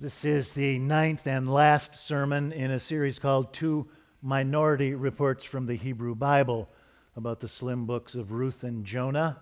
This is the ninth and last sermon in a series called Two Minority Reports from the Hebrew Bible about the slim books of Ruth and Jonah.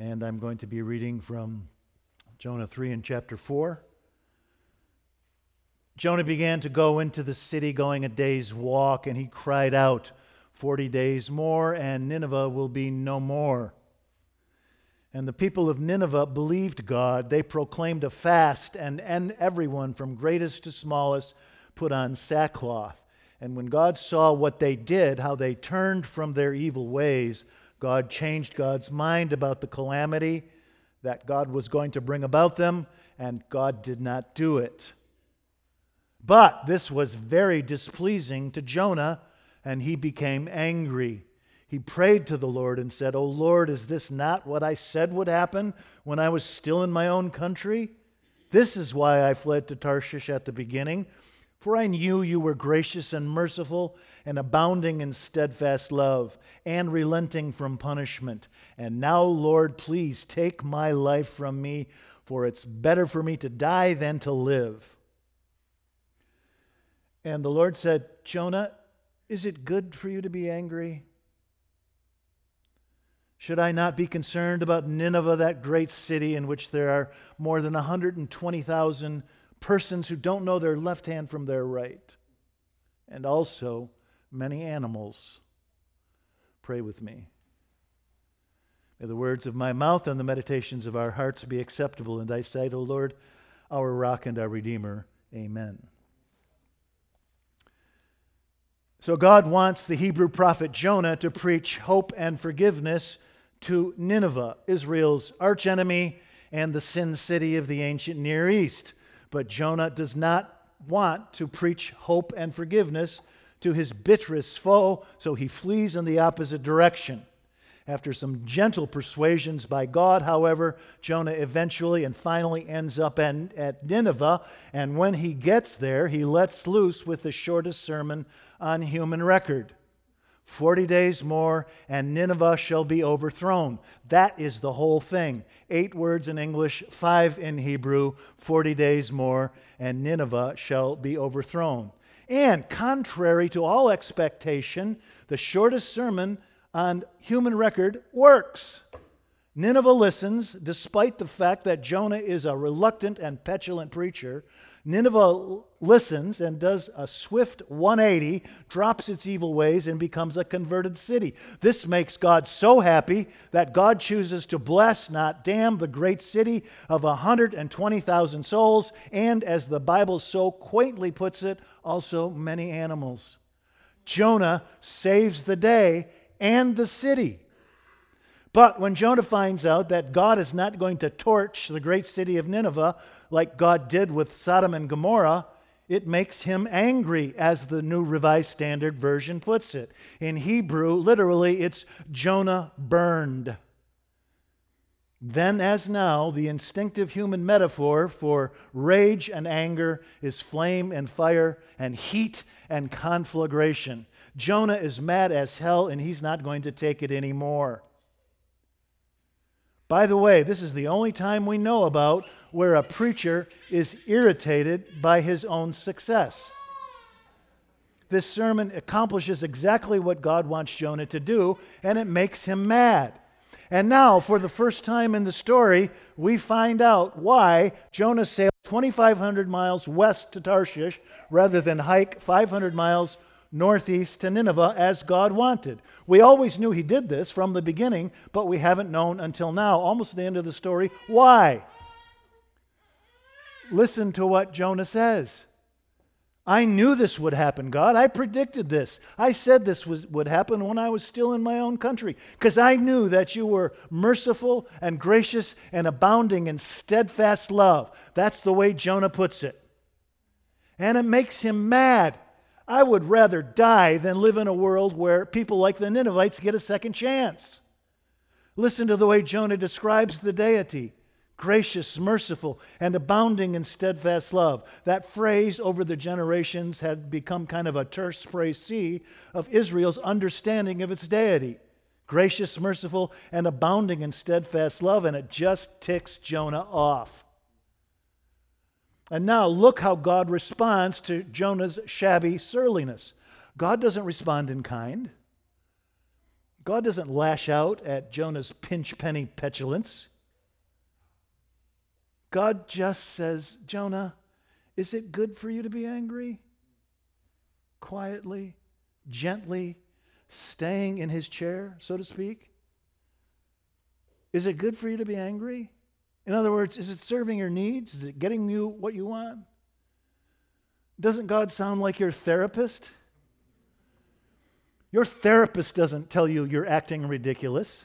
And I'm going to be reading from Jonah 3 and chapter 4. Jonah began to go into the city, going a day's walk, and he cried out, Forty days more, and Nineveh will be no more. And the people of Nineveh believed God. They proclaimed a fast, and, and everyone, from greatest to smallest, put on sackcloth. And when God saw what they did, how they turned from their evil ways, God changed God's mind about the calamity that God was going to bring about them, and God did not do it. But this was very displeasing to Jonah, and he became angry he prayed to the Lord and said, O Lord, is this not what I said would happen when I was still in my own country? This is why I fled to Tarshish at the beginning, for I knew you were gracious and merciful and abounding in steadfast love and relenting from punishment. And now, Lord, please take my life from me, for it's better for me to die than to live. And the Lord said, Jonah, is it good for you to be angry? Should I not be concerned about Nineveh, that great city in which there are more than 120,000 persons who don't know their left hand from their right, and also many animals? Pray with me. May the words of my mouth and the meditations of our hearts be acceptable in thy sight, O Lord, our rock and our redeemer. Amen. So, God wants the Hebrew prophet Jonah to preach hope and forgiveness to Nineveh, Israel's archenemy and the sin city of the ancient Near East. But Jonah does not want to preach hope and forgiveness to his bitterest foe, so he flees in the opposite direction. After some gentle persuasions by God, however, Jonah eventually and finally ends up at Nineveh, and when he gets there, he lets loose with the shortest sermon on human record. Forty days more, and Nineveh shall be overthrown. That is the whole thing. Eight words in English, five in Hebrew. Forty days more, and Nineveh shall be overthrown. And contrary to all expectation, the shortest sermon on human record works. Nineveh listens, despite the fact that Jonah is a reluctant and petulant preacher. Nineveh listens and does a swift 180, drops its evil ways, and becomes a converted city. This makes God so happy that God chooses to bless, not damn, the great city of 120,000 souls, and as the Bible so quaintly puts it, also many animals. Jonah saves the day and the city. But when Jonah finds out that God is not going to torch the great city of Nineveh like God did with Sodom and Gomorrah, it makes him angry, as the New Revised Standard Version puts it. In Hebrew, literally, it's Jonah burned. Then, as now, the instinctive human metaphor for rage and anger is flame and fire and heat and conflagration. Jonah is mad as hell and he's not going to take it anymore. By the way, this is the only time we know about where a preacher is irritated by his own success. This sermon accomplishes exactly what God wants Jonah to do, and it makes him mad. And now, for the first time in the story, we find out why Jonah sailed 2,500 miles west to Tarshish rather than hike 500 miles northeast to Nineveh as God wanted. We always knew he did this from the beginning, but we haven't known until now, almost the end of the story, why. Listen to what Jonah says. I knew this would happen, God. I predicted this. I said this was, would happen when I was still in my own country because I knew that you were merciful and gracious and abounding in steadfast love. That's the way Jonah puts it. And it makes him mad I would rather die than live in a world where people like the Ninevites get a second chance. Listen to the way Jonah describes the deity gracious, merciful, and abounding in steadfast love. That phrase over the generations had become kind of a terse précis of Israel's understanding of its deity. Gracious, merciful, and abounding in steadfast love, and it just ticks Jonah off. And now look how God responds to Jonah's shabby surliness. God doesn't respond in kind. God doesn't lash out at Jonah's pinch penny petulance. God just says, Jonah, is it good for you to be angry? Quietly, gently, staying in his chair, so to speak? Is it good for you to be angry? In other words, is it serving your needs? Is it getting you what you want? Doesn't God sound like your therapist? Your therapist doesn't tell you you're acting ridiculous.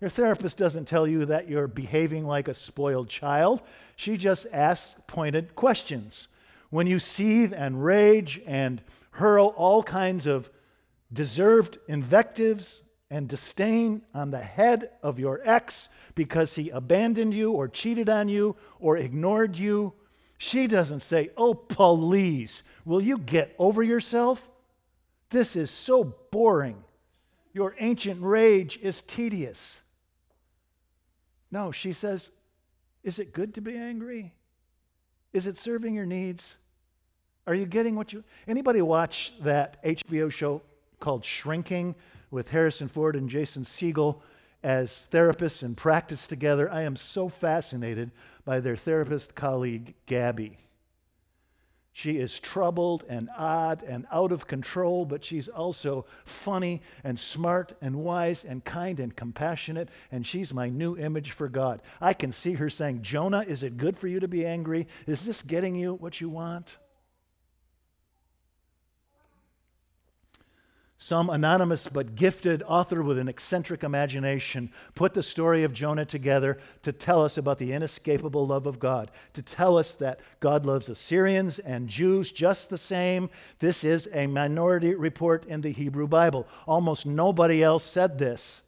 Your therapist doesn't tell you that you're behaving like a spoiled child. She just asks pointed questions. When you seethe and rage and hurl all kinds of deserved invectives and disdain on the head of your ex because he abandoned you or cheated on you or ignored you, she doesn't say, Oh, please, will you get over yourself? This is so boring. Your ancient rage is tedious. No, she says, Is it good to be angry? Is it serving your needs? Are you getting what you. Anybody watch that HBO show called Shrinking with Harrison Ford and Jason Segel as therapists and practice together? I am so fascinated by their therapist colleague, Gabby. She is troubled and odd and out of control, but she's also funny and smart and wise and kind and compassionate, and she's my new image for God. I can see her saying, Jonah, is it good for you to be angry? Is this getting you what you want? Some anonymous but gifted author with an eccentric imagination put the story of Jonah together to tell us about the inescapable love of God, to tell us that God loves Assyrians and Jews just the same. This is a minority report in the Hebrew Bible. Almost nobody else said this.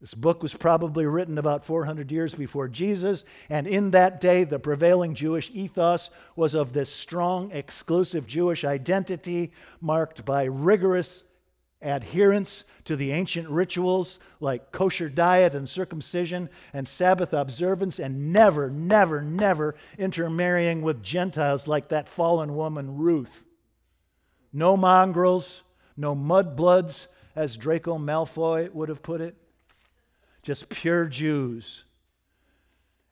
This book was probably written about 400 years before Jesus, and in that day, the prevailing Jewish ethos was of this strong, exclusive Jewish identity marked by rigorous adherence to the ancient rituals like kosher diet and circumcision and Sabbath observance, and never, never, never intermarrying with Gentiles like that fallen woman Ruth. No mongrels, no mudbloods, as Draco Malfoy would have put it. Just pure Jews.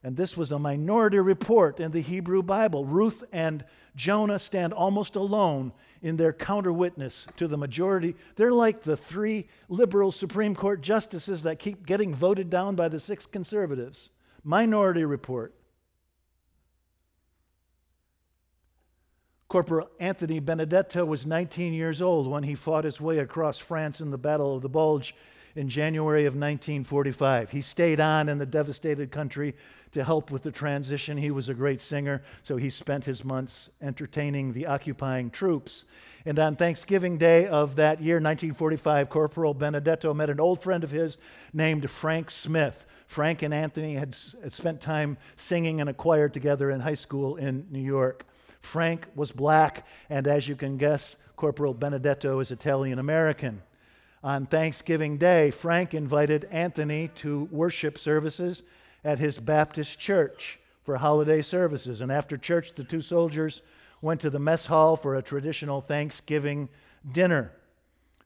And this was a minority report in the Hebrew Bible. Ruth and Jonah stand almost alone in their counter witness to the majority. They're like the three liberal Supreme Court justices that keep getting voted down by the six conservatives. Minority report. Corporal Anthony Benedetto was 19 years old when he fought his way across France in the Battle of the Bulge in January of 1945. He stayed on in the devastated country to help with the transition. He was a great singer, so he spent his months entertaining the occupying troops. And on Thanksgiving Day of that year, 1945, Corporal Benedetto met an old friend of his named Frank Smith. Frank and Anthony had, spent time singing in a choir together in high school in New York. Frank was black, and as you can guess, Corporal Benedetto is Italian American. On Thanksgiving Day, Frank invited Anthony to worship services at his Baptist church for holiday services. And after church, the two soldiers went to the mess hall for a traditional Thanksgiving dinner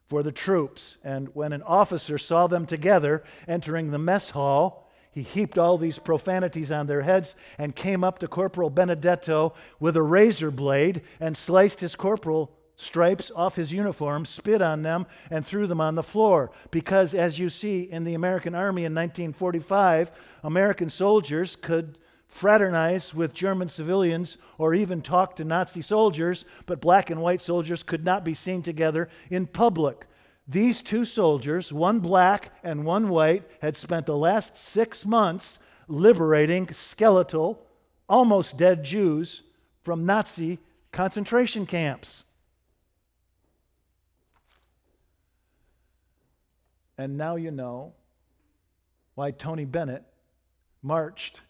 for the troops. And when an officer saw them together entering the mess hall, he heaped all these profanities on their heads and came up to Corporal Benedetto with a razor blade and sliced his corporal stripes off his uniform, spit on them, and threw them on the floor. Because, as you see in the American Army in 1945, American soldiers could fraternize with German civilians or even talk to Nazi soldiers, but black and white soldiers could not be seen together in public. These two soldiers, one black and one white, had spent the last six months liberating skeletal, almost dead Jews from Nazi concentration camps. And now you know why Tony Bennett marched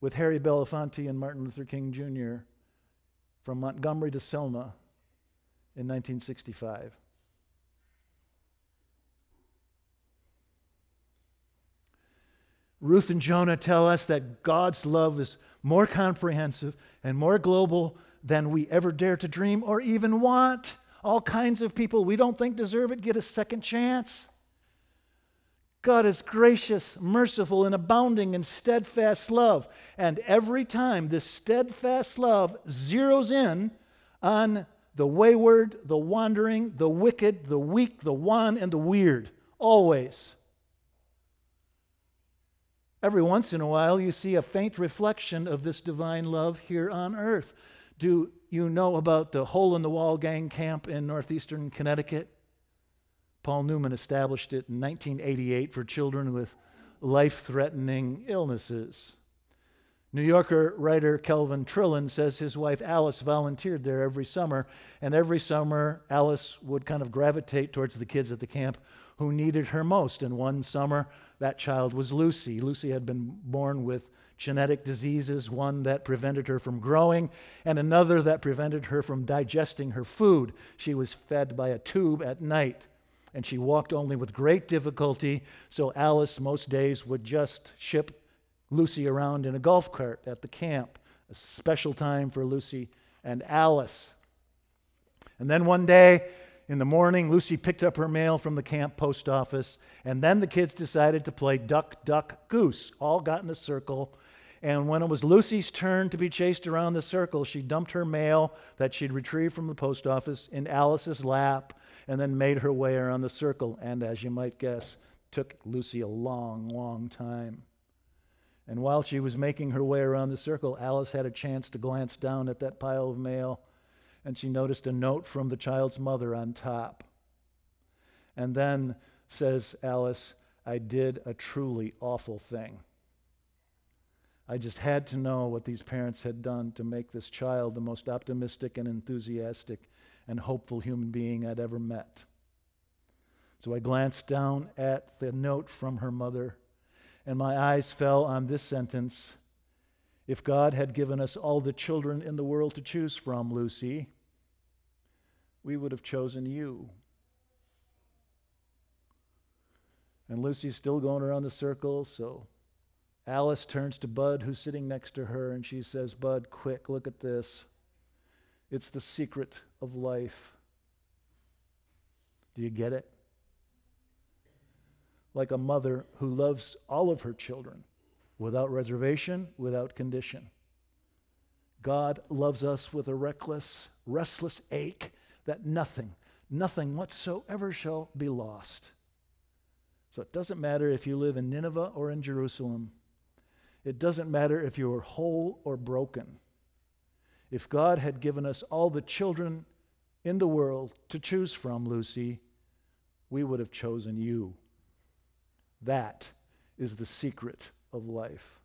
with Harry Belafonte and Martin Luther King Jr. from Montgomery to Selma in 1965. Ruth and Jonah tell us that God's love is more comprehensive, and more global than we ever dare to dream or even want. All kinds of people we don't think deserve it get a second chance. God is gracious, merciful, and abounding in steadfast love. And every time this steadfast love zeroes in on the wayward, the wandering, the wicked, the weak, the wan, and the weird. Always. Every once in a while, you see a faint reflection of this divine love here on earth. Do you know about the Hole in the Wall gang camp in northeastern Connecticut? Paul Newman established it in 1988 for children with life threatening illnesses. New Yorker writer Calvin Trillin says his wife Alice volunteered there every summer, and every summer Alice would kind of gravitate towards the kids at the camp who needed her most. And one summer, that child was Lucy. Lucy had been born with genetic diseases, one that prevented her from growing, and another that prevented her from digesting her food. She was fed by a tube at night and she walked only with great difficulty, so Alice most days would just ship Lucy around in a golf cart at the camp, a special time for Lucy and Alice. And then one day in the morning, Lucy picked up her mail from the camp post office, and then the kids decided to play duck, duck, goose. All got in a circle. And when it was Lucy's turn to be chased around the circle, she dumped her mail that she'd retrieved from the post office in Alice's lap and then made her way around the circle. And as you might guess, took Lucy a long, long time. And while she was making her way around the circle, Alice had a chance to glance down at that pile of mail, and she noticed a note from the child's mother on top. And then, says Alice, I did a truly awful thing. I just had to know what these parents had done to make this child the most optimistic and enthusiastic and hopeful human being I'd ever met. So I glanced down at the note from her mother, and my eyes fell on this sentence If God had given us all the children in the world to choose from, Lucy, we would have chosen you. And Lucy's still going around the circle, so Alice turns to Bud, who's sitting next to her, and she says, Bud, quick, look at this. It's the secret of life. Do you get it? Like a mother who loves all of her children without reservation, without condition. God loves us with a reckless, restless ache that nothing, nothing whatsoever shall be lost. So it doesn't matter if you live in Nineveh or in Jerusalem. It doesn't matter if you are whole or broken. If God had given us all the children in the world to choose from, Lucy, we would have chosen you. That is the secret of life.